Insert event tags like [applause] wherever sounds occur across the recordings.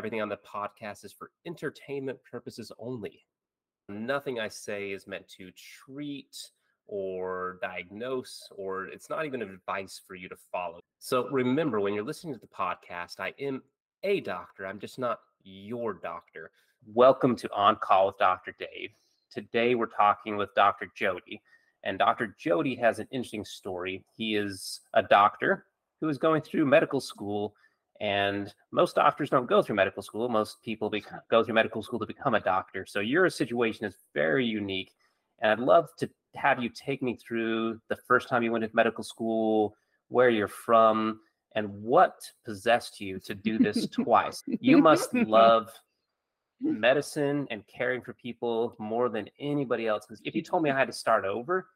Everything on the podcast is for entertainment purposes only. Nothing I say is meant to treat or diagnose, or it's not even advice for you to follow. So remember, when you're listening to the podcast, I am a doctor. I'm just not your doctor. Welcome to On Call with Dr. Dave. Today we're talking with Dr. Jyoti. And Dr. Jyoti has an interesting story. He is a doctor who is going through medical school. And most doctors don't go through medical school. Most people become, go through medical school to become a doctor. So your situation is very unique. And I'd love to have you take me through the first time you went to medical school, where you're from, and what possessed you to do this twice. You must [laughs] love medicine and caring for people more than anybody else. Because if you told me I had to start over,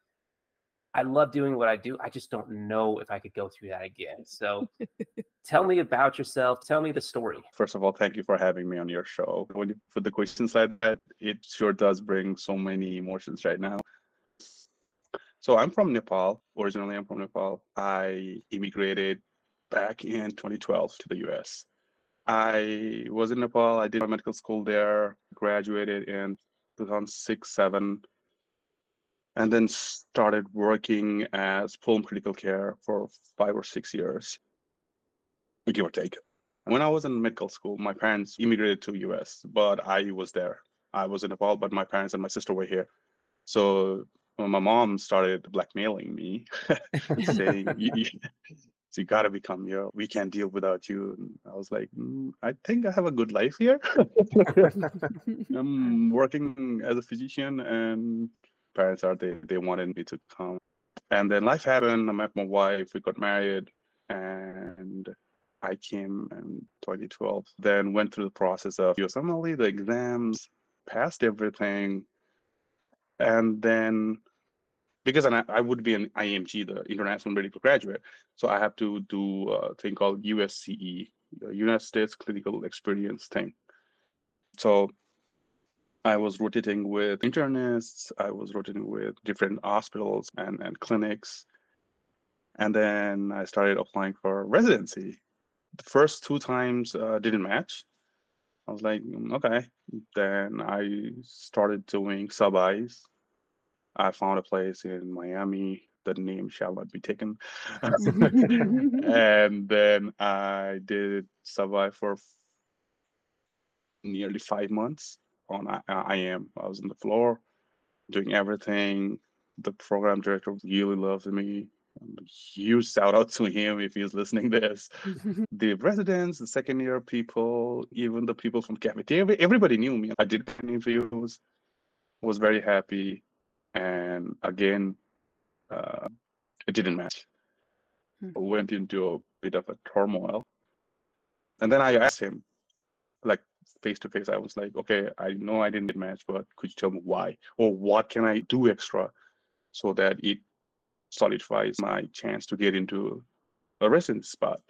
I love doing what I do. I just don't know if I could go through that again. So [laughs] tell me about yourself. Tell me the story. First of all, thank you for having me on your show. When you put the questions like that, it sure does bring so many emotions right now. So I'm from Nepal. Originally, I'm from Nepal. I immigrated back in 2012 to the US. I was in Nepal. I did my medical school there, graduated in 2006 7, and then started working as pulm critical care for five or six years, give or take. When I was in medical school, my parents immigrated to US, but I was there. I was in Nepal, but my parents and my sister were here. So my mom started blackmailing me, [laughs] saying, so [laughs] you got to become here. We can't deal without you. And I was like, mm, I think I have a good life here. [laughs] I'm working as a physician, and parents are they they wanted me to come. And then life happened. I met my wife. We got married, and I came in 2012. Then went through the process of USMLE, the exams, passed everything, and then because I, I would be an IMG, the International Medical Graduate, so I have to do a thing called USCE, the United States Clinical Experience thing. So I was rotating with internists, I was rotating with different hospitals and, and clinics. And then I started applying for residency. The first two times uh, didn't match. I was like, mm, okay. Then I started doing sub-Is I found a place in Miami. The name shall not be taken. [laughs] and then I did survive for nearly five months on I, I am. I was on the floor doing everything. The program director really loved me. Huge shout out to him if he's listening this. [laughs] the residents, the second year people, even the people from cafeteria, everybody knew me. I did interviews, was very happy and again, uh, it didn't match. Hmm. Went into a bit of a turmoil, and then I asked him, like face to face. I was like, "Okay, I know I didn't match, but could you tell me why, or what can I do extra so that it solidifies my chance to get into a resident spot?"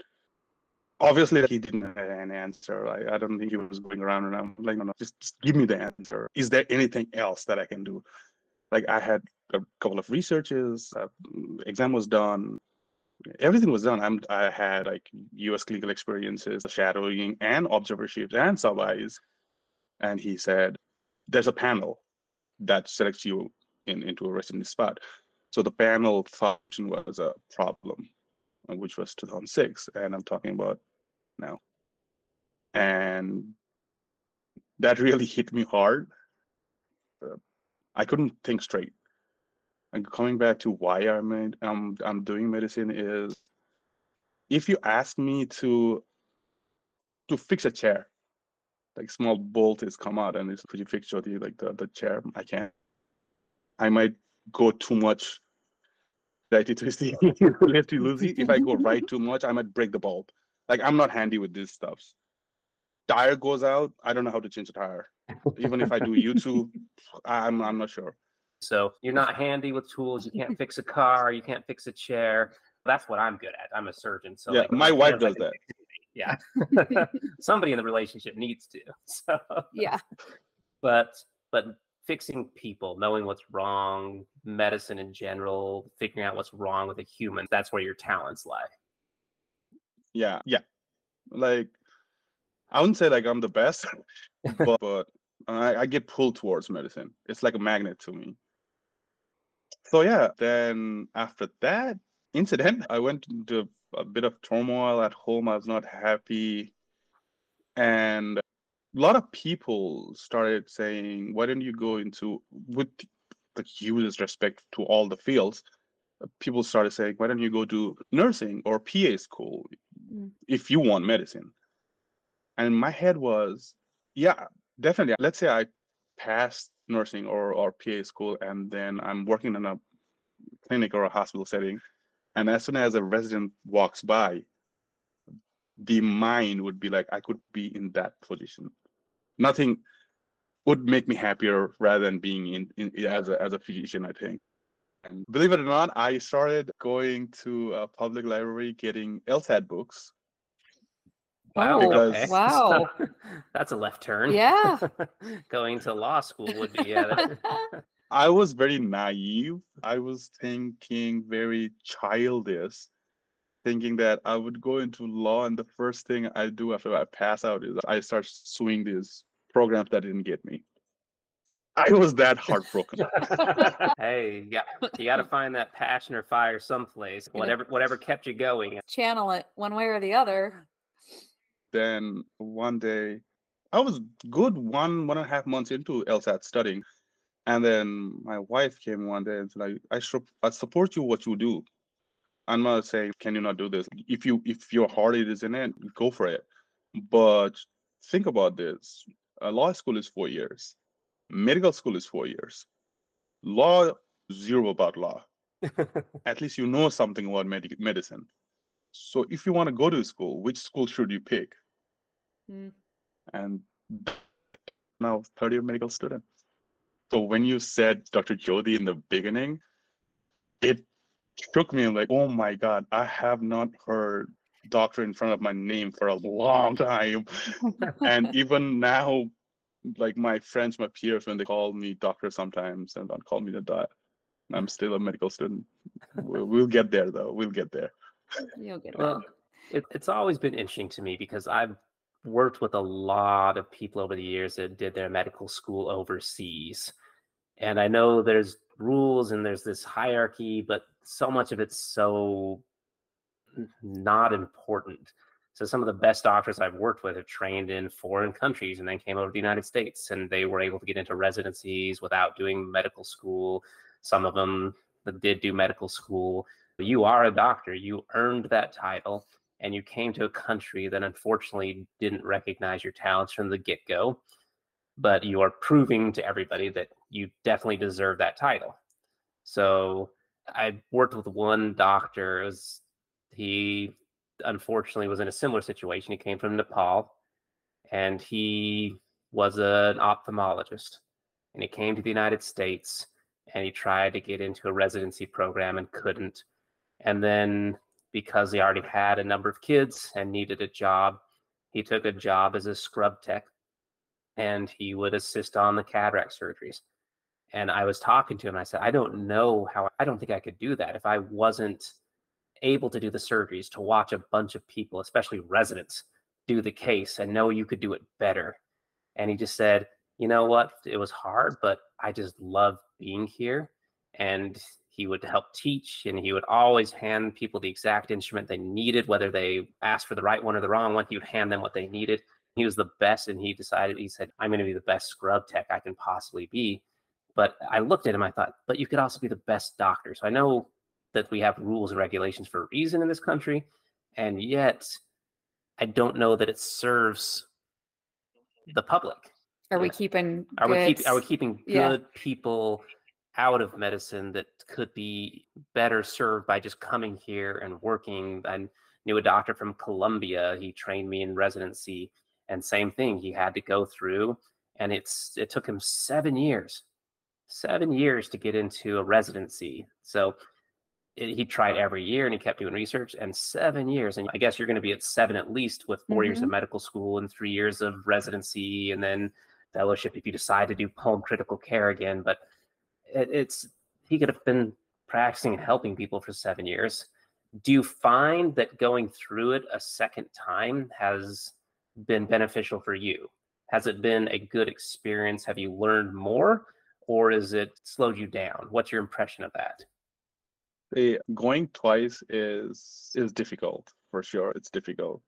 obviously he didn't have an answer like i don't think he was going around and i'm like no no just, just give me the answer is there anything else that i can do like I had a couple of researches, uh, exam was done, everything was done. I'm, I had like U.S. clinical experiences, shadowing, and observerships, and sub-Is. And he said, "There's a panel that selects you in into a resident spot." So the panel function was a problem, which was 2006, and I'm talking about now. And that really hit me hard. Uh, I couldn't think straight. And coming back to why I'm in, I'm I'm doing medicine is if you ask me to to fix a chair, like small bolt is come out and it's could you fix the like the, the chair? I can't. I might go too much righty [laughs] twisty, lefty loosey. If I go right too much, I might break the bulb. Like I'm not handy with these stuffs. Tire goes out, I don't know how to change a tire. Even if I do YouTube, I'm I'm not sure. So you're not handy with tools. You can't fix a car. You can't fix a chair. That's what I'm good at. I'm a surgeon. So yeah, like, my wife does that. Yeah, [laughs] somebody in the relationship needs to. [laughs] So yeah, but but fixing people, knowing what's wrong, medicine in general, figuring out what's wrong with a human. That's where your talents lie. Yeah, yeah. Like I wouldn't say like I'm the best, [laughs] but, but I, I get pulled towards medicine. It's like a magnet to me. So yeah, then after that incident, I went into a bit of turmoil at home. I was not happy. And a lot of people started saying, why don't you go into, with the hugest respect to all the fields, people started saying, why don't you go to nursing or PA school mm. if you want medicine? And my head was, yeah, definitely. Let's say I passed nursing or, or PA school and then I'm working in a clinic or a hospital setting. And as soon as a resident walks by, the mind would be like, I could be in that position. Nothing would make me happier rather than being in, in as a as a physician, I think. And believe it or not, I started going to a public library getting LSAT books. Wow. Because, okay. Wow. [laughs] That's a left turn. Yeah. [laughs] going to law school would be yeah. [laughs] I was very naive. I was thinking very childish, thinking that I would go into law and the first thing I do after I pass out is I start suing these programs that didn't get me. I was that heartbroken. hey, yeah, you got to find that passion or fire someplace. Whatever, whatever kept you going. Channel it one way or the other. Then one day, I was good one one and a half months into LSAT studying, and then my wife came one day and said, "I I, I support you what you do. I'm not saying can you not do this. If you if your heart is in it, go for it. But think about this. A law school is four years medical school is four years law zero about law [laughs] at least you know something about med- medicine so if you want to go to school which school should you pick mm. and now third year medical student so when you said dr jyoti in the beginning it shook me like oh my god i have not heard doctor in front of my name for a long time [laughs] and even now like my friends, my peers, when they call me doctor sometimes and don't call me the doc, I'm still a medical student. we'll, we'll get there though. We'll get there. You'll get well, it, it's always been interesting to me because I've worked with a lot of people over the years that did their medical school overseas. And I know there's rules and there's this hierarchy, but so much of it's so not important. So some of the best doctors I've worked with have trained in foreign countries and then came over to the United States and they were able to get into residencies without doing medical school. Some of them did do medical school. You are a doctor. You earned that title and you came to a country that unfortunately didn't recognize your talents from the get-go. But you are proving to everybody that you definitely deserve that title. So I worked with one doctor. Was he unfortunately was in a similar situation. He came from Nepal and he was an ophthalmologist and he came to the United States and he tried to get into a residency program and couldn't. And then because he already had a number of kids and needed a job, he took a job as a scrub tech and he would assist on the cataract surgeries. And I was talking to him. I said, I don't know how, I don't think I could do that if I wasn't able to do the surgeries to watch a bunch of people, especially residents, do the case and know you could do it better. And he just said, you know what? It was hard, but I just love being here. And he would help teach and he would always hand people the exact instrument they needed, whether they asked for the right one or the wrong one, he would hand them what they needed. He was the best. And he decided, he said, I'm going to be the best scrub tech I can possibly be. But I looked at him, I thought, but you could also be the best doctor. So I know that we have rules and regulations for a reason in this country, and yet I don't know that it serves the public. Are we keeping? Are we keep, Are we keeping good yeah. people out of medicine that could be better served by just coming here and working? I knew a doctor from Colombia. He trained me in residency, and same thing. He had to go through, and it's it took him seven years, seven years to get into a residency. So it, he tried every year and he kept doing research and seven years and i guess you're going to be at seven at least with 4 mm-hmm. years of mm-hmm. medical school and three years of residency and then fellowship if you decide to do pulm critical care again but it, it's he could have been practicing and helping people for seven years do you find that going through it a second time has been beneficial for you? Has it been a good experience? Have you learned more or is it slowed you down? What's your impression of that? Going twice is is difficult for sure. It's difficult.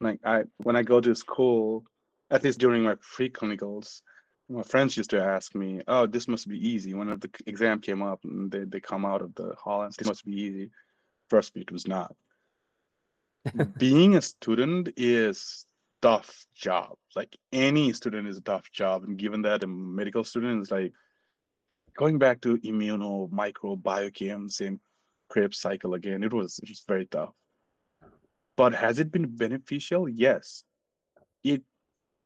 Like I when I go to school, at least during my pre-clinicals, my friends used to ask me, "Oh, this must be easy." When the exam came up and they, they come out of the hall and say, "This must be easy," trust me, it was not. [laughs] Being a student is tough job. Like any student is a tough job, and given that a medical student is like going back to immuno, micro, biochem, same Krebs cycle again. It was just very tough. But has it been beneficial? Yes. It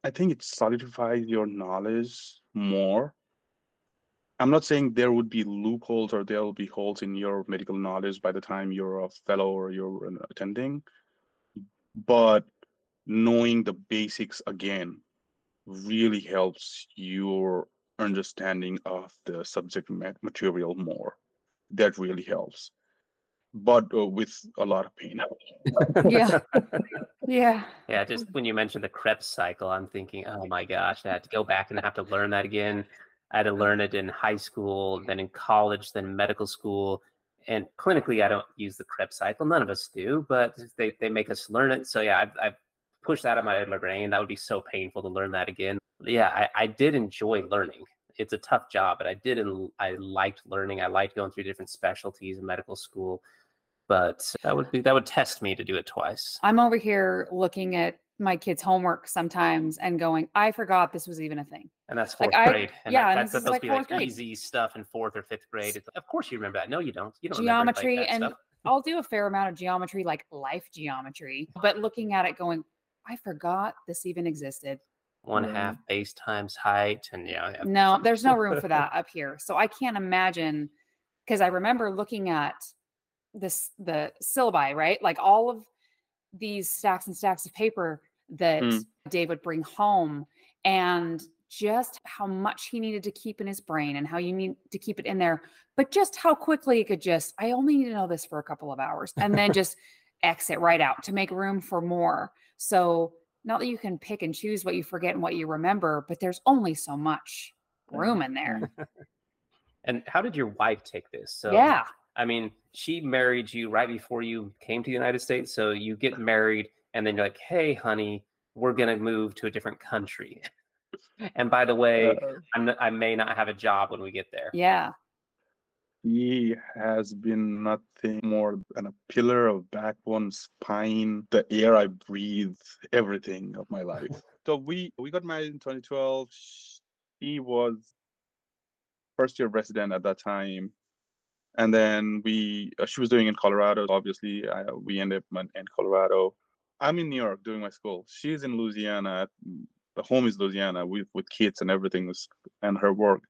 I think it solidifies your knowledge mm-hmm. more. I'm not saying there would be loopholes or there will be holes in your medical knowledge by the time you're a fellow or you're attending, but knowing the basics again really helps your understanding of the subject material more. That really helps, but uh, with a lot of pain. [laughs] Yeah. Yeah. Yeah, just when you mentioned the Krebs cycle, I'm thinking, oh my gosh, I had to go back and have to learn that again. I had to learn it in high school, then in college, then medical school. And clinically, I don't use the Krebs cycle. None of us do, but they, they make us learn it. So yeah, I've, I've pushed that out of my brain. That would be so painful to learn that again. Yeah, I, I did enjoy learning. It's a tough job, but I did. not I liked learning. I liked going through different specialties in medical school but that would be that would test me to do it twice. I'm over here looking at my kids' homework sometimes and going, I forgot this was even a thing. And that's fourth Like, I- grade. And yeah, that, and that's supposed like to be like fourth grade. easy stuff in fourth or fifth grade. It's, of course you remember that. No, you don't. You don't remember like Geometry that and stuff. I'll do a fair amount of geometry, like life geometry, but looking at it going, I forgot this even existed. one Mm. half base times height, and yeah, yeah. No, there's no room for that up here. So I can't imagine because I remember looking at this the syllabi, right? Like all of these stacks and stacks of paper that Mm. Dave would bring home and just how much he needed to keep in his brain and how you need to keep it in there, but just how quickly it could just, I only need to know this for a couple of hours and then just exit right out to make room for more. So not that you can pick and choose what you forget and what you remember, but there's only so much room in there. And how did your wife take this? So yeah. I mean, she married you right before you came to the United States. So you get married, and then you're like, "Hey, honey, we're gonna move to a different country." [laughs] And by the way, I'm, n- I may not have a job when we get there. Yeah. he has been nothing more than a pillar of backbone, spine, the air I breathe, everything of my life. [laughs] so we we got married in 2012. He was first year resident at that time, and then we uh, she was doing in Colorado. Obviously, I, we ended up in, in Colorado. I'm in New York doing my school. She's in Louisiana. The home is Louisiana with with kids and everything, and her work.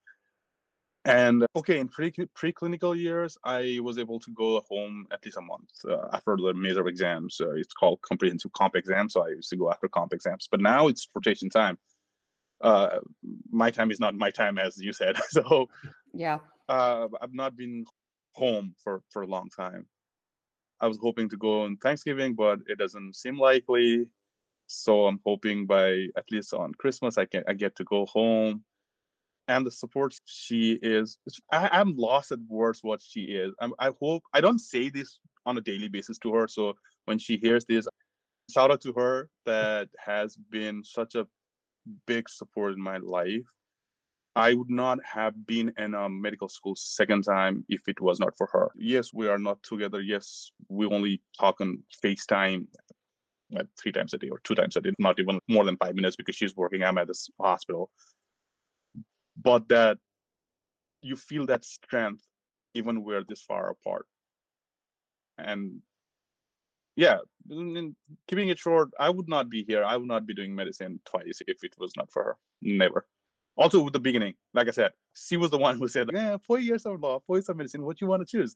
And okay, in pre preclinical years, I was able to go home at least a month uh, after the major exams. Uh, it's called comprehensive comp exam, so I used to go after comp exams. But now it's rotation time. Uh, my time is not my time, as you said. [laughs] So Yeah. uh, I've not been home for for a long time. I was hoping to go on Thanksgiving, but it doesn't seem likely. So I'm hoping by at least on Christmas I can I get to go home. And the support she is, I, I'm lost at words what she is. I'm, I hope I don't say this on a daily basis to her. So when she hears this, shout out to her that has been such a big support in my life. I would not have been in a medical school second time if it was not for her. Yes, we are not together. Yes, we only talk on FaceTime like three times a day or two times a day, not even more than five minutes because she's working. I'm at this hospital. But that you feel that strength even we're this far apart. And yeah, in- in keeping it short, I would not be here. I would not be doing medicine twice if it was not for her. Never. Also, with the beginning, like I said, she was the one who said, "Yeah, four years of law, four years of medicine. What you want to choose?"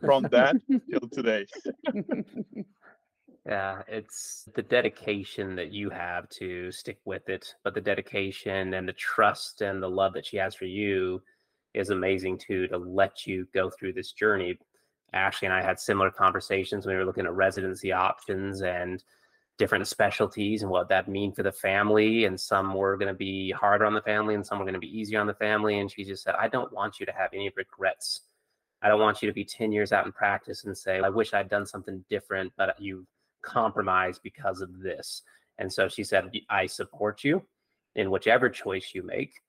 From [laughs] that till today. [laughs] Yeah, it's the dedication that you have to stick with it, but the dedication and the trust and the love that she has for you is amazing too to let you go through this journey. Ashley and I had similar conversations when we were looking at residency options and different specialties and what that mean for the family. And some were going to be harder on the family and some were going to be easier on the family. And she just said, I don't want you to have any regrets. I don't want you to be 10 years out in practice and say, I wish I'd done something different, but you compromised because of this. And so she said, I support you in whichever choice you make.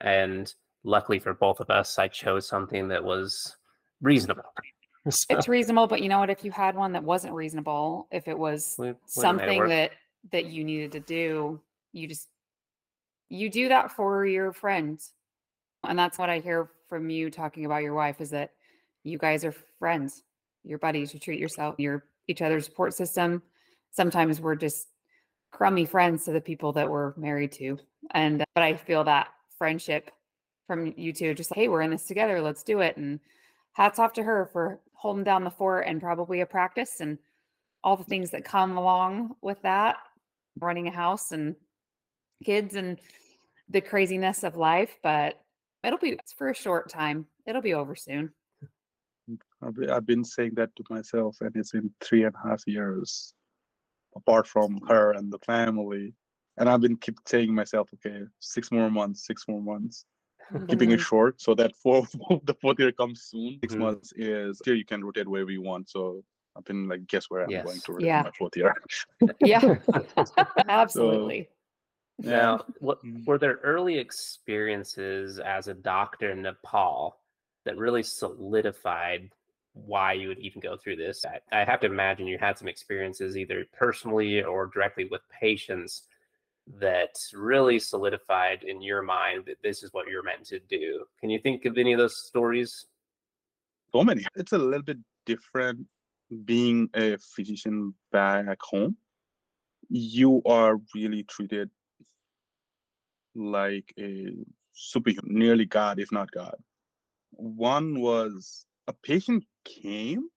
And luckily for both of us, I chose something that was reasonable. [laughs] So, it's reasonable, but you know what? If you had one that wasn't reasonable, if it was we, something that that you needed to do, you just you do that for your friends. And that's what I hear from you talking about your wife is that you guys are friends, your buddies, you treat yourself, you're each other's support system. Sometimes we're just crummy friends to the people that we're married to. And uh, but I feel that friendship from you two, just like, hey, we're in this together, let's do it. And hats off to her for holding down the fort and probably a practice and all the things that come along with that running a house and kids and the craziness of life but it'll be for a short time. It'll be over soon. I've been saying that to myself and it's been three and a half years apart from her and the family. And i've been keep saying myself okay six more months six more months [laughs] keeping it short so that [laughs] four the fourth year comes soon. 6 mm-hmm. months is here you can rotate wherever you want. So I've been like, guess where I'm yes. going to rotate yeah. my fourth year. [laughs] yeah, absolutely. So, now, what mm. were there early experiences as a doctor in Nepal that really solidified why you would even go through this? I, I have to imagine you had some experiences either personally or directly with patients that really solidified in your mind that this is what you're meant to do. Can you think of any of those stories? So many. It's a little bit different being a physician back home. You are really treated like a superhuman, nearly God, if not God. One was a patient came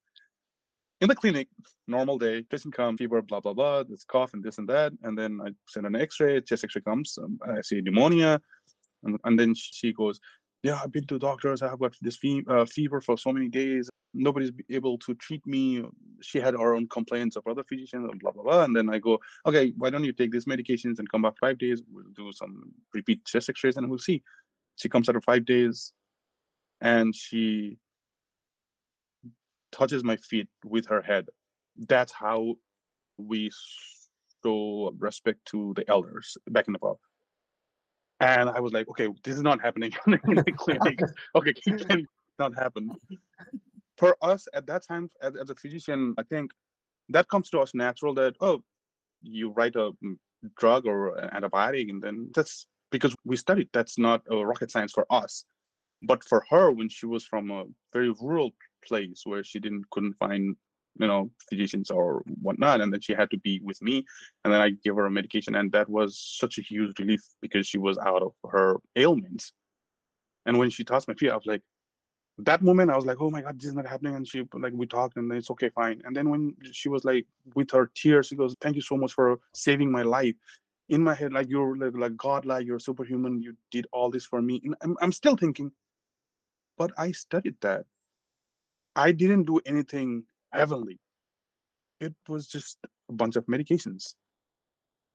in the clinic, normal day, patient comes, fever, blah, blah, blah, this cough and this and that. And then I send an x-ray, chest x-ray comes, um, I see pneumonia. And, and then she goes, yeah, I've been to doctors. I have got this fe- uh, fever for so many days. Nobody's able to treat me. She had her own complaints of other physicians and blah, blah, blah. And then I go, okay, why don't you take these medications and come back five days? We'll do some repeat chest x-rays and we'll see. She comes out of five days and she touches my feet with her head. That's how we show respect to the elders back in Nepal. And I was like, okay, this is not happening [laughs] okay, [laughs] it can not happen. For us at that time, as, as a physician, I think that comes to us natural that, oh, you write a mm, drug or an antibiotic, and then that's because we studied. That's not rocket science for us. But for her, when she was from a very rural place where she didn't couldn't find you know physicians or whatnot and then she had to be with me. And then i gave her a medication and that was such a huge relief because she was out of her ailments. And when she touched my feet i was like that moment i was like oh my god this is not happening. And she like we talked and it's okay fine. And then when she was like with her tears she goes thank you so much for saving my life. In my head like you're like, like god like you're superhuman you did all this for me. And I'm, I'm still thinking but i studied that. I didn't do anything heavenly. It was just a bunch of medications.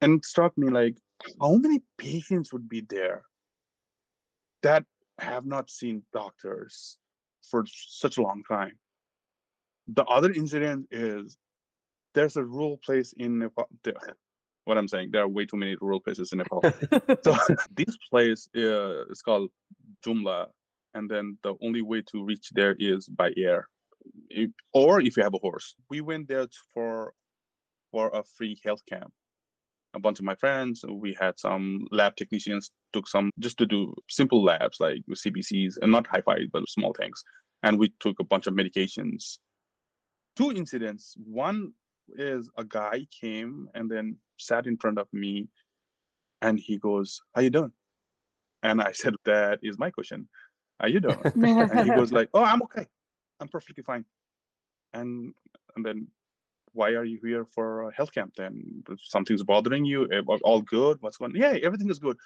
And it struck me like, how many patients would be there that have not seen doctors for such a long time? The other incident is there's a rural place in Nepal. [laughs] What I'm saying, there are way too many rural places in Nepal. [laughs] so [laughs] this place uh, is called Jumla, and then the only way to reach there is by air or if you have a horse we went there for for a free health camp. A bunch of my friends we had some lab technicians took some just to do simple labs like cbcs and not high five but small things and we took a bunch of medications. Two incidents. One is a guy came and then sat in front of me and he goes how you doing? And i said that is my question. How you doing? [laughs] And he goes like oh i'm okay i'm perfectly fine. And and then why are you here for a health camp then? Something's bothering you? Eh, all good? What's going yeah everything is good.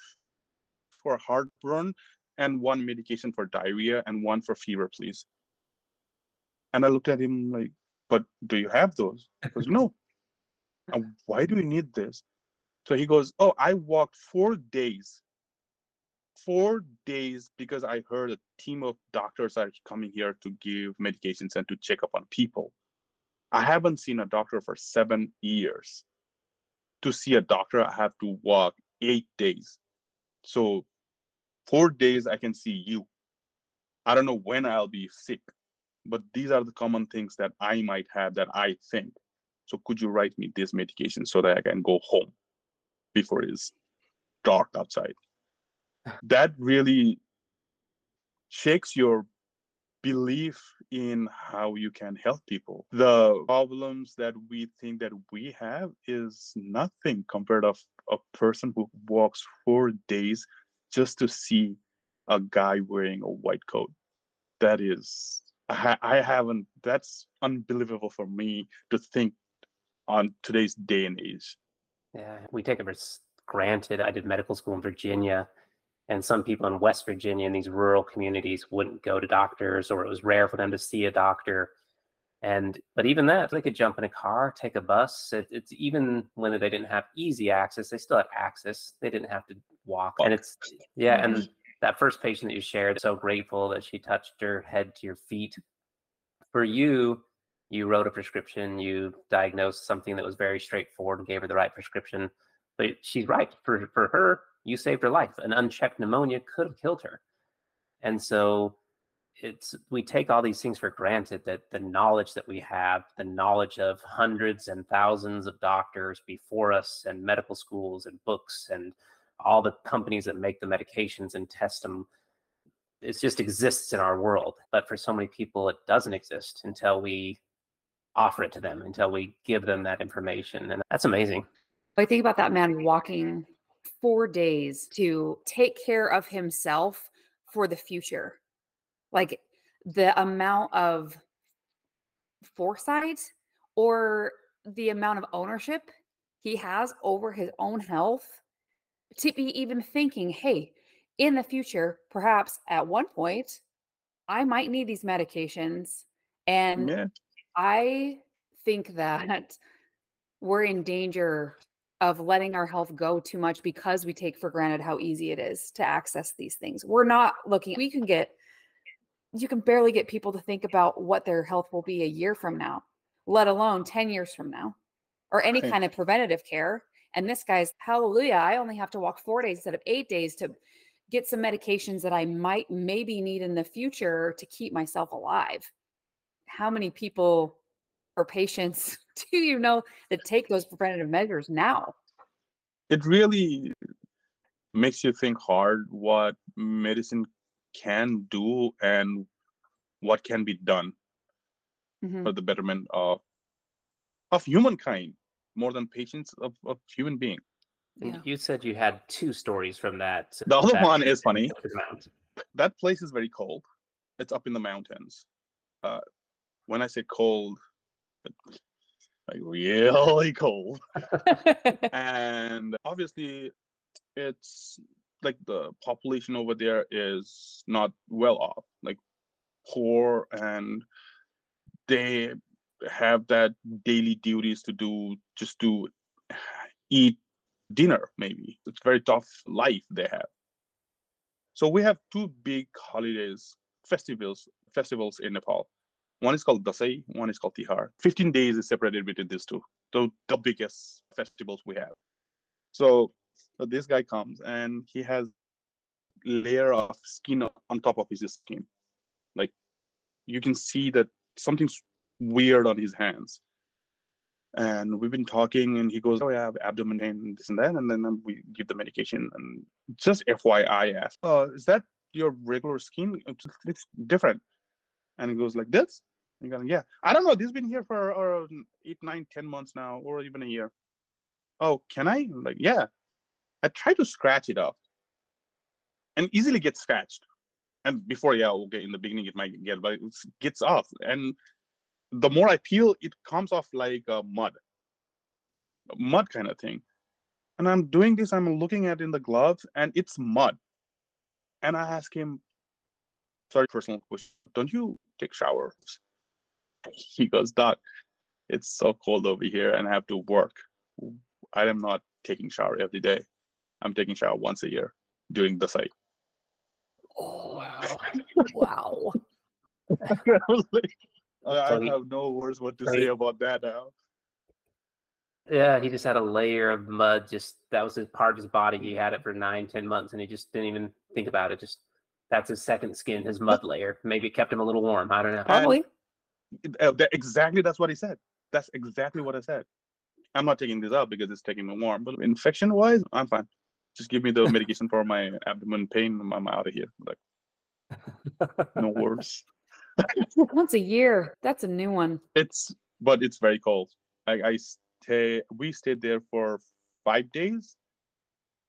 For heartburn and one medication for diarrhea and one for fever please. And i looked at him like but do you have those? He goes no. [laughs] And why do you need this? So he goes, Oh, I walked four days. Four days because I heard a team of doctors are coming here to give medications and to check up on people. I haven't seen a doctor for seven years. To see a doctor, I have to walk eight days. So four days I can see you. I don't know when I'll be sick, but these are the common things that I might have that I think. So could you write me this medication so that I can go home before it's dark outside? That really shakes your belief in how you can help people. The problems that we think that we have is nothing compared of a person who walks four days just to see a guy wearing a white coat. That is, I, haven't, that's unbelievable for me to think on today's day and age. Yeah, we take it for granted. I did medical school in Virginia, and some people in West Virginia in these rural communities wouldn't go to doctors, or it was rare for them to see a doctor. And but even that, they could jump in a car, take a bus. It, it's even when they didn't have easy access, they still had access. They didn't have to walk. And it's yeah, and that first patient that you shared, so grateful that she touched her head to your feet. For you, you wrote a prescription, you diagnosed something that was very straightforward and gave her the right prescription. But she's right. For for her, you saved her life. An unchecked pneumonia could have killed her. And so it's we take all these things for granted that the knowledge that we have, the knowledge of hundreds and thousands of doctors before us and medical schools and books and all the companies that make the medications and test them it just exists in our world but for so many people it doesn't exist until we offer it to them until we give them that information and that's amazing i think about that man walking four days to take care of himself for the future like the amount of foresight or the amount of ownership he has over his own health to be even thinking, hey, in the future, perhaps at one point, I might need these medications. And yeah. I think that we're in danger of letting our health go too much because we take for granted how easy it is to access these things. We're not looking, we can get, you can barely get people to think about what their health will be a year from now, let alone 10 years from now, or any right. kind of preventative care. And this guy's hallelujah. I only have to walk four days instead of eight days to get some medications that I might maybe need in the future to keep myself alive. How many people or patients [laughs] do you know that take those preventative measures now? It really makes you think hard what medicine can do and what can be done mm-hmm. for the betterment of of humankind more than patients of, of human being. Yeah. You said you had two stories from that. The other that one is funny. That place is very cold. It's up in the mountains. Uh, when I say cold, like really cold. [laughs] and obviously, it's like the population over there is not well off, like poor, and they have that daily duties to do just to eat dinner maybe. It's very tough life they have. So we have two big holidays festivals festivals in nepal one is called dasain one is called tihar 15 days is separated between these two the, the biggest festivals we have so, so this guy comes and he has layer of skin on top of his skin like you can see that something's weird on his hands. And we've been talking, and he goes, "Oh, yeah, I have abdomen pain, this and that," and then we give the medication. And just FYI, ask, "Oh, is that your regular skin? It's, it's different." And he goes like this. And goes, "Yeah, I don't know. This has been here for uh, eight, nine, ten months now, or even a year." Oh, can I? Like, yeah. I try to scratch it off, and easily get scratched. And before, yeah, okay, in the beginning it might get, but it gets off. And the more I peel, it comes off like a mud, mud kind of thing. And I'm doing this, I'm looking at in the gloves, and it's mud. And I ask him, sorry, personal question, don't you take showers? [laughs] He goes, Doc, it's so cold over here and I have to work. I am not taking shower every day. I'm taking shower once a year during the site. Oh, wow. wow. [laughs] I like, I have no words what to say about that now. Yeah, he just had a layer of mud. Just that was his part of his body. He had it for nine, ten months, and he just didn't even think about it. Just that's his second skin, his mud layer. Maybe it kept him a little warm. I don't know. And- Probably. Uh, that- exactly that's what he said. That's exactly what I said. I'm not taking this out because it's taking me warm. But infection wise, I'm fine. Just give me the [laughs] medication for my abdomen pain. I'm, I'm out of here. Like no worse. [laughs] Once a year. That's a new one. It's but it's very cold. Like I stay we stayed there for five days.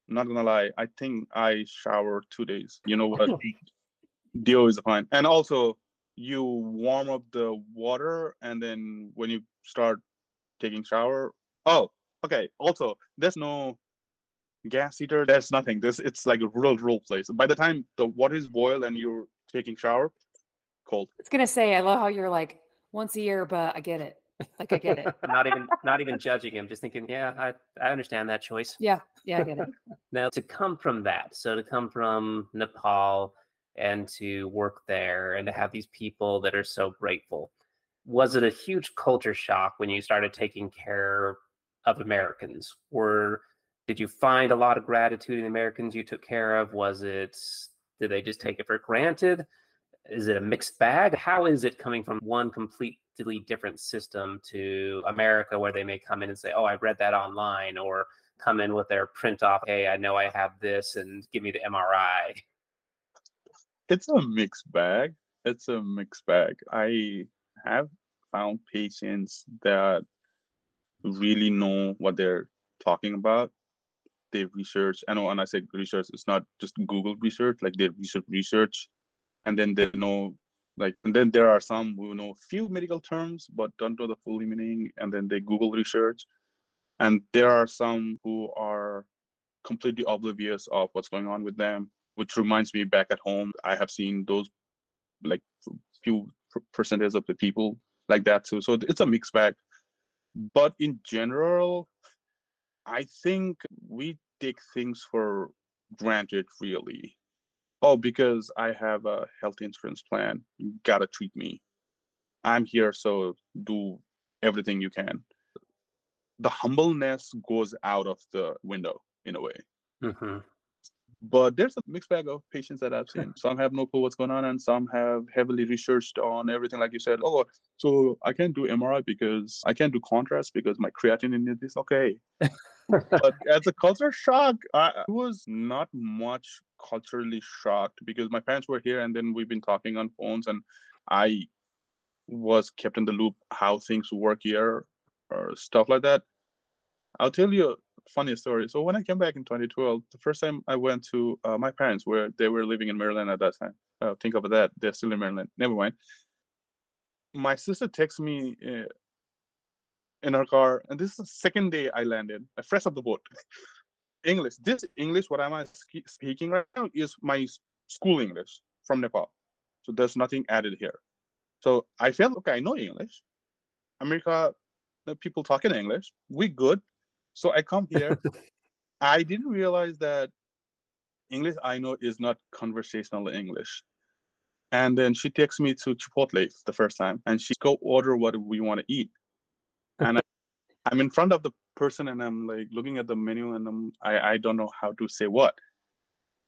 Not gonna lie, I think I shower two days. You know what? [laughs] Dio is fine. And also you warm up the water and then when you start taking shower. Oh, okay. Also, there's no gas heater. There's nothing. This it's like a rural rural place. By the time the water is boiled and you're taking shower, cold. it's gonna say, I love how you're like once a year, but I get it. Like I get it. [laughs] not even not even judging him. Just thinking, yeah, I I understand that choice. Yeah, yeah, I get it. [laughs] Now to come from that, so to come from Nepal and to work there and to have these people that are so grateful, was it a huge culture shock when you started taking care of Americans? Or did you find a lot of gratitude in the Americans you took care of? Was it did they just take it for granted? Is it a mixed bag? How is it coming from one completely different system to America where they may come in and say, "Oh, I read that online," or come in with their print off, hey, I know I have this and give me the MRI. It's a mixed bag. It's a mixed bag. I have found patients that really know what they're talking about. They research. Know when I say research, it's not just Google research. Like they research research, and then they know. Like and then there are some who know few medical terms but don't know the full meaning, and then they Google research. And there are some who are completely oblivious of what's going on with them which reminds me back at home i have seen those like few per- percentage of the people like that too. So it's a mixed bag. But in general i think we take things for granted really. Oh because i have a health insurance plan. You gotta treat me. I'm here so do everything you can. The humbleness goes out of the window in a way. Hmm but there's a mixed bag of patients that I've seen. Some have no clue what's going on, and some have heavily researched on everything. Like you said, oh, so I can't do MRI because I can't do contrast because my creatinine is. Okay, [laughs] but as a culture shock, I was not much culturally shocked because my parents were here, and then we've been talking on phones, and I was kept in the loop how things work here or stuff like that. I'll tell you funny story. So when I came back in 2012, the first time I went to uh, my parents, where they were living in Maryland at that time. Uh, think of that, they're still in Maryland. Never mind. My sister texts me uh, in her car, and this is the second day I landed, I fresh off the boat. [laughs] English. This English, what am I speaking right now, is my school English from Nepal. So there's nothing added here. So I felt okay. I know English. America, the people talking English. We good. So I come [laughs] here. I didn't realize that English I know is not conversational English. And then she takes me to Chipotle the first time, and she go order what we want to eat. And I, [laughs] I'm in front of the person, and I'm like looking at the menu, and I'm I, I don't know how to say what.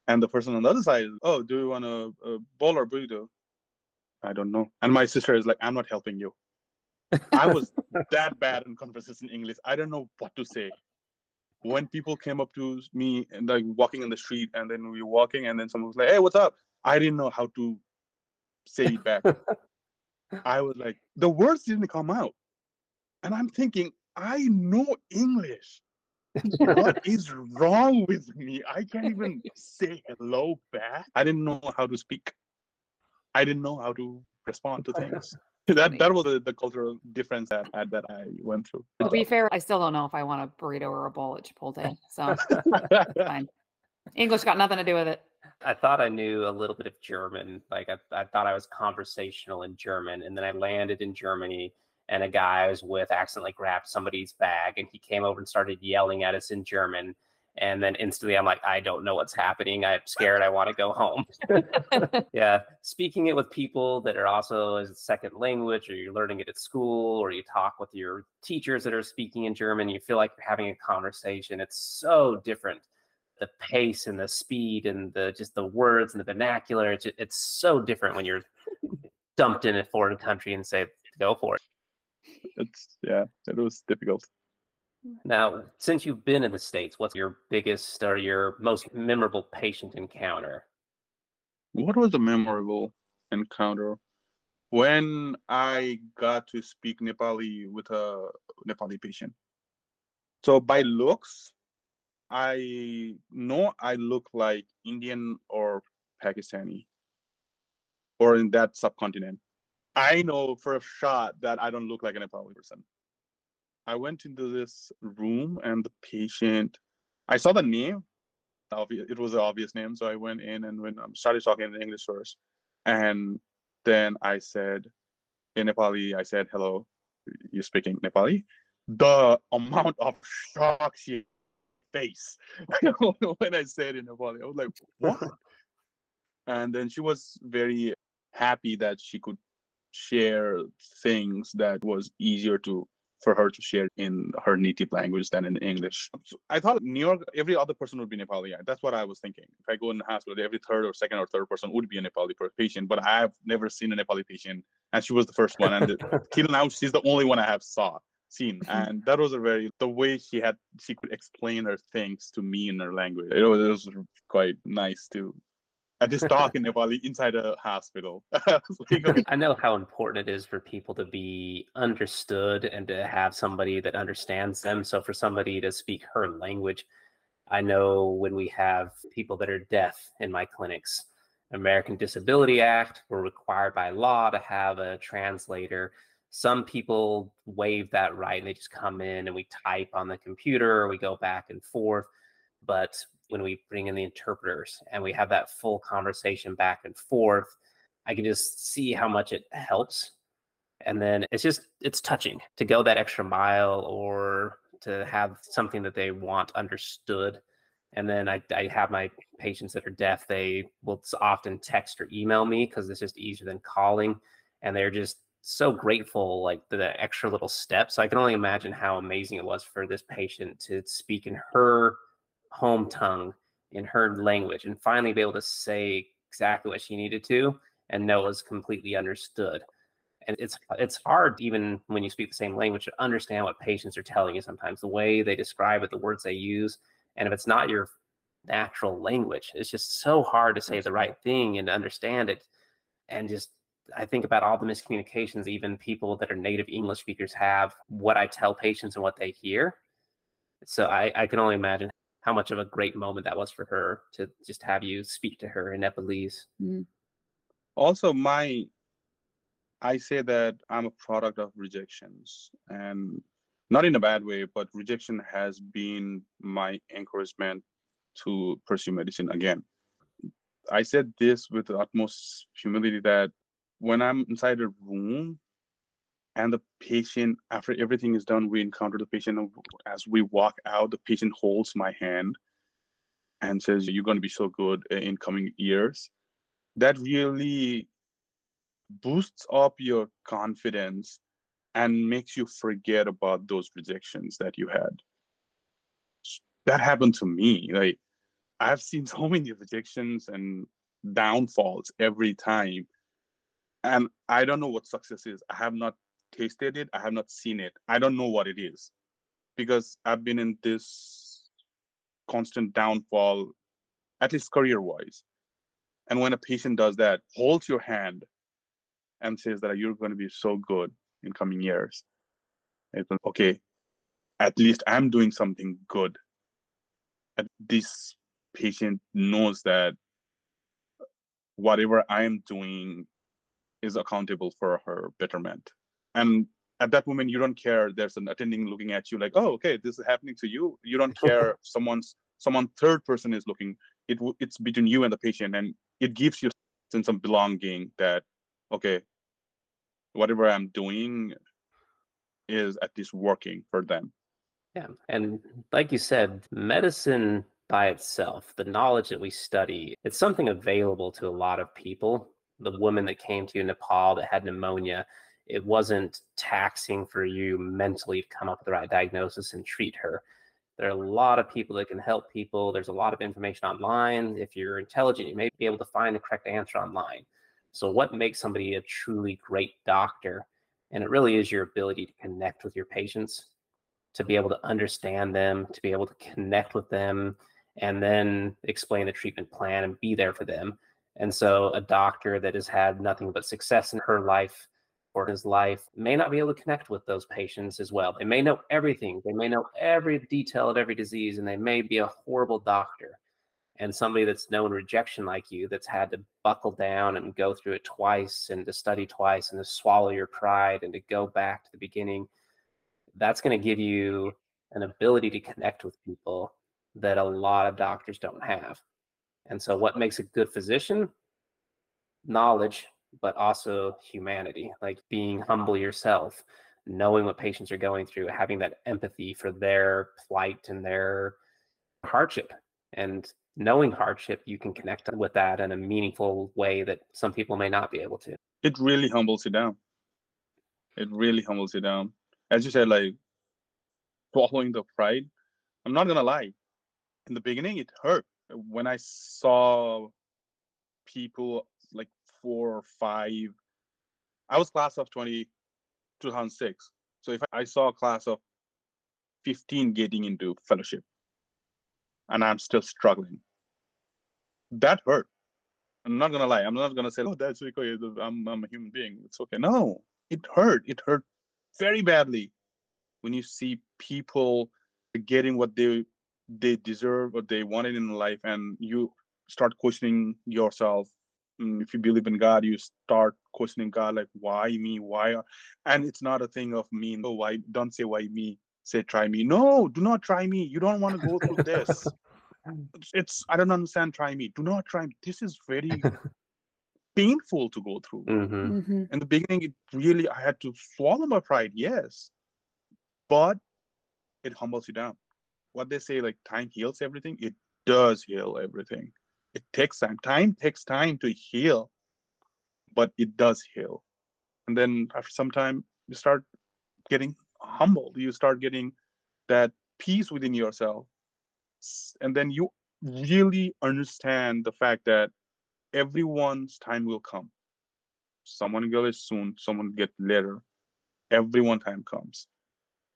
And the person on the other side, oh, do you want a, a uh, bowl or burrito? I don't know. And my sister is like, I'm not helping you. I was that bad in conversation English. I don't know what to say. When people came up to me and like walking in the street, and then we were walking, and then someone was like, "Hey, what's up?" I didn't know how to say it back. [laughs] I was like, the words didn't come out, and I'm thinking, I know English. what [laughs] is wrong with me? I can't even say hello back. I didn't know how to speak. I didn't know how to respond to things. [laughs] that that was the, the cultural difference that I- that I went through. To be fair, I still don't know if I want a burrito or a bowl at Chipotle. So [laughs] fine. English got nothing to do with it. I thought I knew a little bit of German. Like I, I thought I was conversational in German, and then I landed in Germany, and a guy I was with accidentally grabbed somebody's bag and he came over and started yelling at us in German. And then instantly I'm like, I don't know what's happening. I'm scared. I want to go home. [laughs] [laughs] yeah. Speaking it with people that are also as a second language, or you're learning it at school, or you talk with your teachers that are speaking in German, you feel like you're having a conversation. It's so different. The pace and the speed and the just the words and the vernacular. It's, it's so different when you're dumped in a foreign country and say, go for it. It's yeah, it was difficult. Now, since you've been in the States, what's your biggest or your most memorable patient encounter? What was a memorable encounter? When I got to speak Nepali with a Nepali patient. So by looks, I know I look like Indian or Pakistani or in that subcontinent. I know for a shot that I don't look like a Nepali person. I went into this room and the patient, I saw the name. It was an obvious name, so I went in and when I um, started talking in English first, and then I said in Nepali, I said, "Hello, You're speaking Nepali?" The amount of shock she face [laughs] when I said in Nepali, I was like, "What?" and then she was very happy that she could share things that was easier to for her to share in her native language than in English. I thought New York, every other person would be Nepali. That's what I was thinking. If I go in the hospital, every third or second or third person would be a Nepali patient, but I've never seen a Nepali patient, and she was the first one. And [laughs] till now, she's the only one I have saw seen, [laughs] and that was a very the way she had she could explain her things to me in her language. It was, it was quite nice to at this talk in Nepali inside a hospital. [laughs] [laughs] I know how important it is for people to be understood and to have somebody that understands them. So for somebody to speak her language, I know when we have people that are deaf in my clinics, American Disability Act, we're required by law to have a translator. Some people waive that right and they just come in and we type on the computer, or we go back and forth. But when we bring in the interpreters and we have that full conversation back and forth, I can just see how much it helps. And then it's just, it's touching to go that extra mile or to have something that they want understood. And then I, I have my patients that are deaf, they will often text or email me because it's just easier than calling. And they're just so grateful, like the extra little steps. So I can only imagine how amazing it was for this patient to speak in her home tongue in her language and finally be able to say exactly what she needed to and know was completely understood. And it's it's hard even when you speak the same language to understand what patients are telling you sometimes, the way they describe it, the words they use. And if it's not your natural language, it's just so hard to say the right thing and to understand it. And just I think about all the miscommunications even people that are native English speakers have, what I tell patients and what they hear. So I, I can only imagine how much of a great moment that was for her to just have you speak to her in Nepalese. Mm-hmm. Also, my I say that I'm a product of rejections and not in a bad way, but rejection has been my encouragement to pursue medicine again. I said this with the utmost humility that when I'm inside a room and the patient after everything is done we encounter the patient as we walk out the patient holds my hand and says you're going to be so good in coming years. That really boosts up your confidence and makes you forget about those rejections that you had. That happened to me like i've seen so [laughs] many rejections and downfalls every time and i don't know what success is. I have not it. I have not seen it. I don't know what it is because I've been in this constant downfall, at least career wise. And when a patient does that, holds your hand and says that you're going to be so good in coming years, it's okay, at least I'm doing something good. And this patient knows that whatever I am doing is accountable for her betterment and at that moment you don't care there's an attending looking at you like oh okay this is happening to you you don't [laughs] care someone's someone third person is looking it it's between you and the patient and it gives you a sense of belonging that okay whatever i'm doing is at least working for them. Yeah. And like you said, medicine by itself, the knowledge that we study, it's something available to a lot of people. The woman that came to Nepal that had pneumonia, it wasn't taxing for you mentally to come up with the right diagnosis and treat her. There are a lot of people that can help people. There's a lot of information online. If you're intelligent, you may be able to find the correct answer online. So, what makes somebody a truly great doctor? And it really is your ability to connect with your patients, to be able to understand them, to be able to connect with them, and then explain the treatment plan and be there for them. And so, a doctor that has had nothing but success in her life or his life may not be able to connect with those patients as well. They may know everything, they may know every detail of every disease, and they may be a horrible doctor. And somebody that's known rejection like you, that's had to buckle down and go through it twice and to study twice and to swallow your pride and to go back to the beginning, that's going to give you an ability to connect with people that a lot of doctors don't have. And so, what makes a good physician? Knowledge, but also humanity, like being humble yourself, knowing what patients are going through, having that empathy for their plight and their hardship. And knowing hardship, you can connect with that in a meaningful way that some people may not be able to. It really humbles you down. It really humbles you down. As you said, like swallowing the pride. I'm not gonna lie. In the beginning, it hurt when I saw people like four or five. I was class of 20, 2006. So if I saw a class of 15 getting into fellowship and I'm still struggling, that hurt. I'm not gonna lie. I'm not gonna say, "Oh, that's okay. I'm I'm a human being. It's okay." No, it hurt. It hurt very badly when you see people getting what they they deserve, what they wanted in life, and you start questioning yourself. Mm, if you believe in God, you start questioning God, like, "Why me? Why?" And it's not a thing of me. No, why? Don't say why me. Say try me. No, do not try me. You don't want to go through this it's i don't understand try me do not try me this is very painful to go through Mm-hmm. Mhm. in the beginning it really i had to swallow my pride yes but it humbles you down what they say like time heals everything it does heal everything it takes time. Time takes time to heal but it does heal. And then after some time you start getting humbled. You start getting that peace within yourself. And then you really understand the fact that everyone's time will come. Someone will get it soon someone get later. Everyone time comes.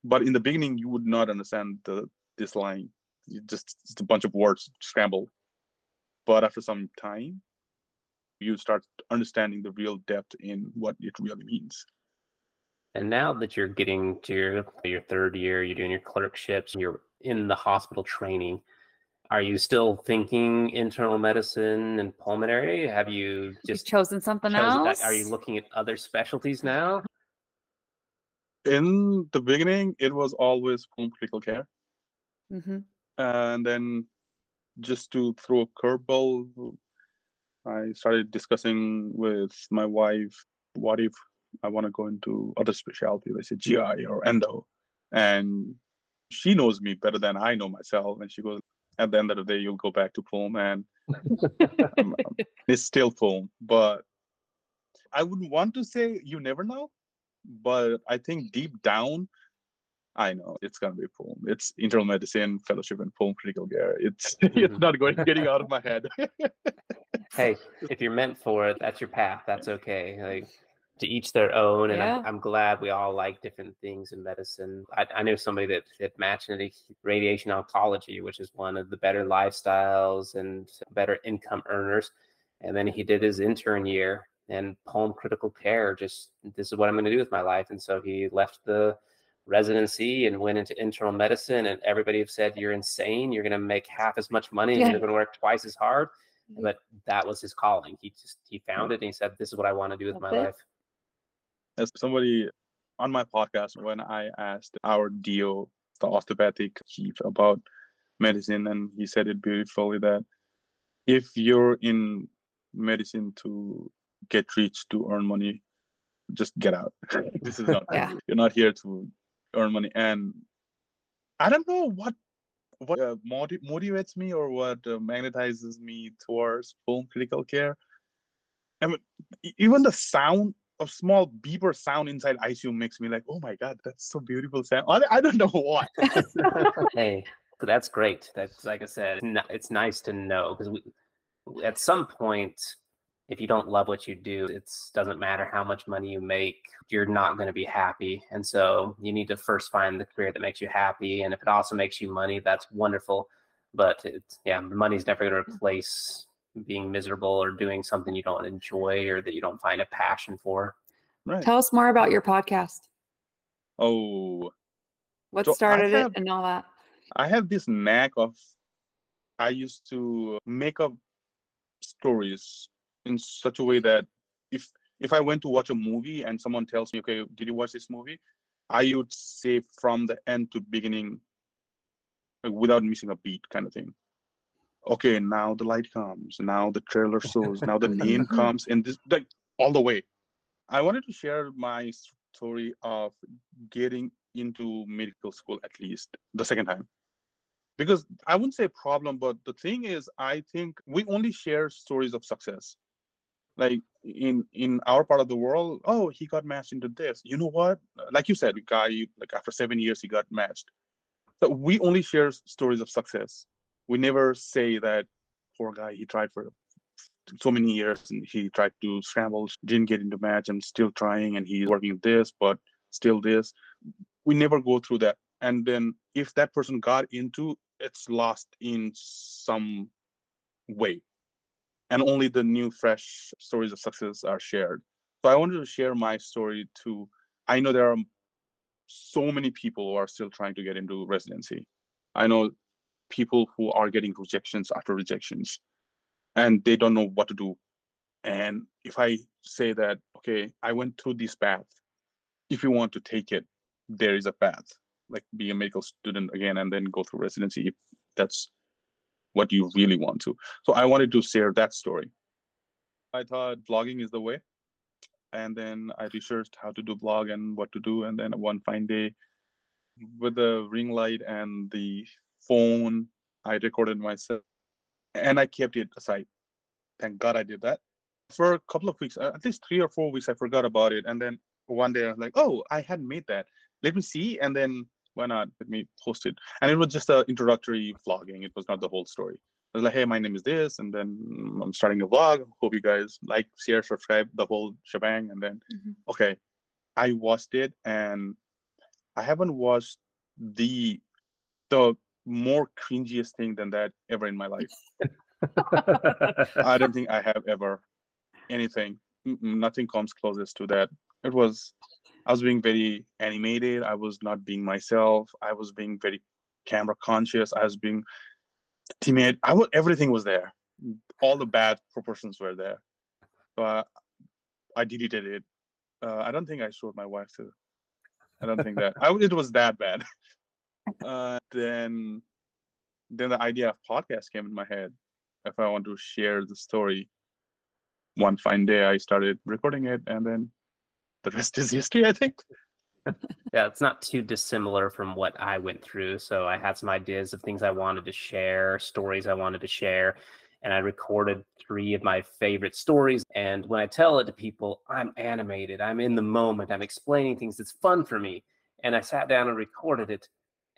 But in the beginning you would not understand the this line. You just it's a bunch of words scrambled but after some time you start understanding the real depth in what it really means And now that you're getting to your your third year, you're doing your clerkships, you're in the hospital training. Are you still thinking internal medicine and pulmonary? Have you You've just chosen something chosen else. that? Are you looking at other specialties now? in the beginning it was always pulm critical care hmm and then just to throw a curveball i started discussing with my wife what if i want to go into other specialty let's say gi or endo? And she knows me better than i know myself and she goes at the end of the day you'll go back to pulm and [laughs] it's still pulm but i wouldn't want to say you never know but i think deep down I know it's gonna be pulm. It's internal medicine, fellowship, and pulm critical care. It's [laughs] it's Mhm. not going getting out of my head. [laughs] hey, if you're meant for it, that's your path. That's okay. Like to each their own. And Yeah. I'm, I'm glad we all like different things in medicine. I, I knew somebody that that matched into radiation oncology, which is one of the better lifestyles and better income earners. And then he did his intern year and pulm critical care. Just this is what I'm going to do with my life. And so he left the residency and went into internal medicine. And everybody have said, "You're insane. You're going to make half as much money. and You're going to work twice as hard." Mhm. but that was his calling. He just he found it and he said, "This is what I want to do with my it. life." As somebody on my podcast, when I asked our DO, the osteopathic chief, about medicine, and he said it beautifully that if you're in medicine to get rich to earn money, just get out. [laughs] this is not Yeah. You're not here to earn money. And I don't know what what uh, motiv- motivates me or what uh, magnetizes me towards pulm critical care. I mean, even the sound of small beeper sound inside ICU makes me like, oh my god, that's so beautiful sound. I, I don't know why. [laughs] [laughs] hey, so that's great. That's like I said, it's nice to know because we, at some point, if you don't love what you do, it doesn't matter how much money you make, you're not going to be happy. And so you need to first find the career that makes you happy. And if it also makes you money, that's wonderful. But it's, yeah, money's never going to mm. replace being miserable or doing something you don't enjoy or that you don't find a passion for. Right. Tell us more about your podcast. Oh, What So started have- it and all that? I have this knack of I used to make up stories in such a way that if if I went to watch a movie and someone tells me, okay, did you watch this movie? I would say from the end to beginning like, without missing a beat kind of thing. Okay, now the light comes, now the trailer [laughs] shows, now the name [laughs] comes, and this like all the way. I wanted to share my story of getting into medical school at least the second time because i wouldn't say problem but the thing is i think we only share stories of success like in in our part of the world oh he got matched into this. You know what? Like you said the guy like after seven years he got matched. So we only share stories of success. We never say that poor guy he tried for so many years and he tried to scramble didn't get into match and still trying and he's working this but still this. We never go through that. And then if that person got into it's lost in some way and only the new fresh stories of success are shared. So i wanted to share my story too i know there are so many people who are still trying to get into residency. I know people who are getting rejections after rejections and they don't know what to do. And if i say that okay i went through this path if you want to take it there is a path. Like be a medical student again and then go through residency if that's what you really want to. So i wanted to share that story. I thought vlogging is the way and then i researched how to do vlog and what to do and then one fine day with the ring light and the phone i recorded myself and i kept it aside. Thank god i did that. For a couple of weeks at least three or four weeks i forgot about it and then one day i was like oh i hadn't made that. Let me see and then why not? Let me post it. And it was just a introductory vlogging. It was not the whole story. I was like hey my name is this and then i'm starting a vlog. Hope you guys like share subscribe the whole shebang and then Mhm. okay i watched it and i haven't watched the the more cringiest thing than that ever in my life. I don't think i have ever anything. Nothing comes closest to that. It was i was being very animated i was not being myself i was being very camera conscious i was being timid i was everything was there. All the bad proportions were there. So i, I deleted it. Uh, i don't think i showed my wife too. I don't think that I, it was that bad. [laughs] Uh, then then the idea of podcast came in my head. If i want to share the story one fine day i started recording it and then the rest is history i think [laughs] Yeah, it's not too dissimilar from what I went through. So I had some ideas of things I wanted to share, stories I wanted to share, and I recorded three of my favorite stories. And when I tell it to people, I'm animated, I'm in the moment, I'm explaining things. It's fun for me. And I sat down and recorded it.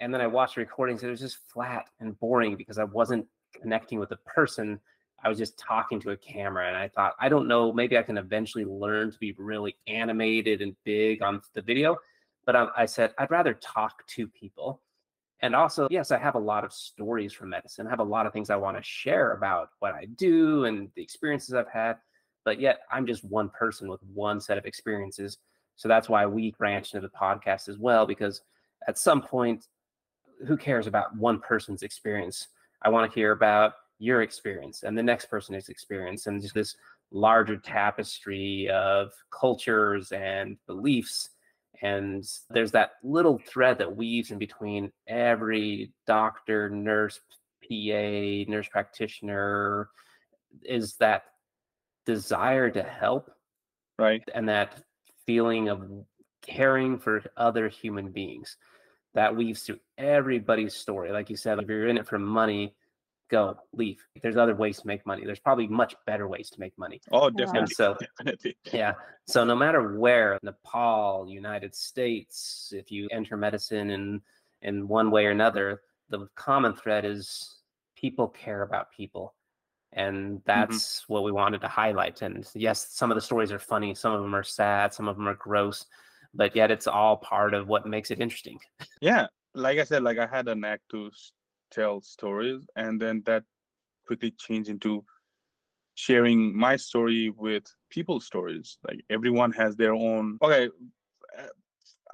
And then I watched the recordings. It was just flat and boring because I wasn't connecting with the person. I was just talking to a camera. And I thought, I don't know, maybe I can eventually learn to be really animated and big on the video but I, I said I'd rather talk to people. And also, yes, I have a lot of stories from medicine. I have a lot of things I want to share about what I do and the experiences I've had. But yet, I'm just one person with one set of experiences. So that's why we branched into the podcast as well, because at some point, who cares about one person's experience? I want to hear about your experience and the next person's experience and just this larger tapestry of cultures and beliefs and there's that little thread that weaves in between every doctor nurse pa nurse practitioner is that desire to help right and that feeling of caring for other human beings. That weaves through everybody's story. Like you said, if you're in it for money, go leave. There's other ways to make money. There's probably much better ways to make money. Oh, definitely. And so, [laughs] definitely. yeah. So no matter where, Nepal, United States, if you enter medicine in in one way or another, the common thread is people care about people. And mm-hmm. that's what we wanted to highlight. And yes, some of the stories are funny, some of them are sad, some of them are gross, but yet it's all part of what makes it interesting. yeah like i said like i had a knack to s- tell stories and then that quickly changed into sharing my story with people's stories. Like everyone has their own okay uh,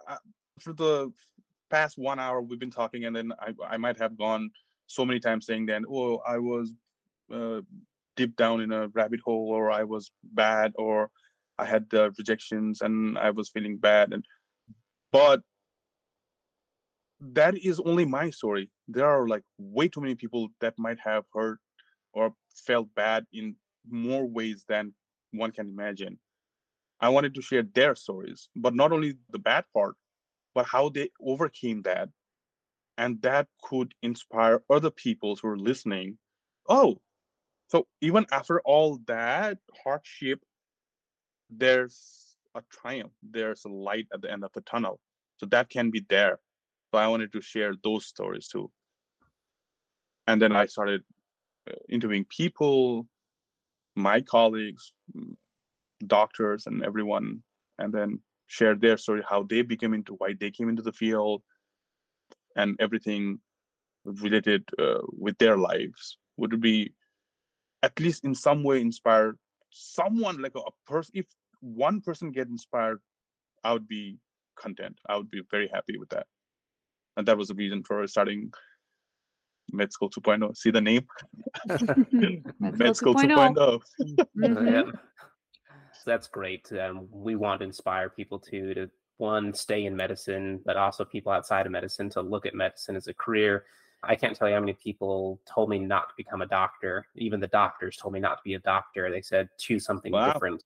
uh, for the past one hour we've been talking and then i, I might have gone so many times saying then oh i was uh, deep down in a rabbit hole or i was bad or i had uh, rejections and i was feeling bad and but that is only my story. There are like way too many people that might have hurt or felt bad in more ways than one can imagine. I wanted to share their stories, but not only the bad part, but how they overcame that. And that could inspire other people who are listening. Oh, so even after all that hardship, there's a triumph, there's a light at the end of the tunnel. So that can be there. So I wanted to share those stories too. And then I started uh, interviewing people, my colleagues, doctors, and everyone, and then share their story, how they became into why they came into the field, and everything related uh, with their lives. Would it be at least in some way inspire someone like a, a person? If one person get inspired, I would be content. I would be very happy with that and that was the reason for starting med school 2.0 see the name [laughs] med school 2.0 Mhm. Yeah. So that's great. Um, we want to inspire people to to one stay in medicine, but also people outside of medicine to look at medicine as a career. I can't tell you how many people told me not to become a doctor. Even the doctors told me not to be a doctor. They said choose something Wow. different.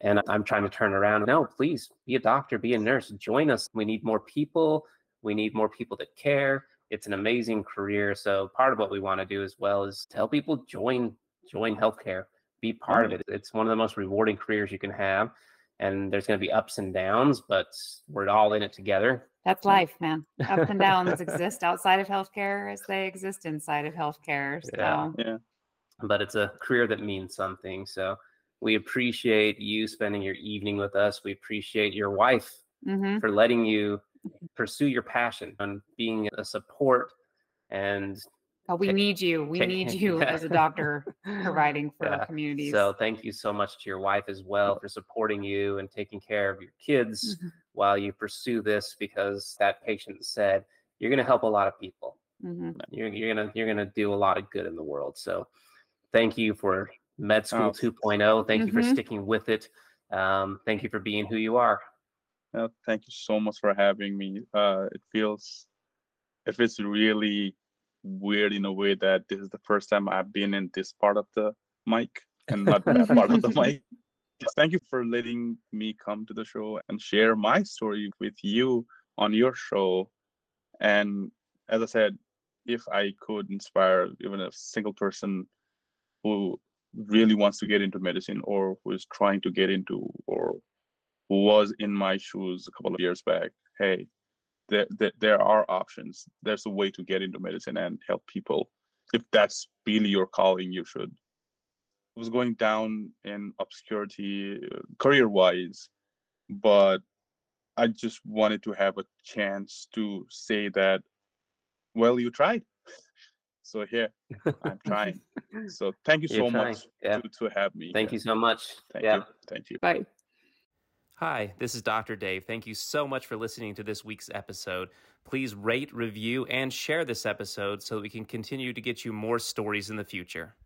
And I'm trying to turn around. No, please be a doctor, be a nurse, join us. We need more people. We need more people that care. It's an amazing career. So part of what we want to do as well is tell people join join healthcare be part of it. It's one of the most rewarding careers you can have. And there's going to be ups and downs, but we're all in it together. That's life, man. Ups and downs [laughs] exist outside of healthcare as they exist inside of healthcare. So Yeah. yeah But it's a career that means something. So we appreciate you spending your evening with us. We appreciate your wife mhm. for letting you pursue your passion and being a support and Oh, we Okay. need you. We Okay. need [laughs] you as a doctor providing for Yeah. our communities. So thank you so much to your wife as well for supporting you and taking care of your kids Mhm. while you pursue this because that patient said you're going to help a lot of people. Mhm. You're, you're gonna you're gonna do a lot of good in the world. So thank you for Med School Oh. 2.0. Thank you for Mhm. sticking with it. Um, thank you for being who you are. Uh, thank you so much for having me. Uh it feels it feels really weird in a way that this is the first time i've been in this part of the mic and not [laughs] that part of the mic. Just thank you for letting me come to the show and share my story with you on your show. And as i said if i could inspire even a single person who really wants to get into medicine or who is trying to get into or who was in my shoes a couple of years back hey there, there, there are options there's a way to get into medicine and help people if that's really your calling you should I was going down in obscurity uh, career wise but i just wanted to have a chance to say that well you tried [laughs] so here i'm trying [laughs] so thank you so trying, much yeah. to, to have me Thank here. you so much. thank yeah. you thank you Bye. Hi, this is Dr. Dave. Thank you so much for listening to this week's episode. Please rate, review, and share this episode so that we can continue to get you more stories in the future.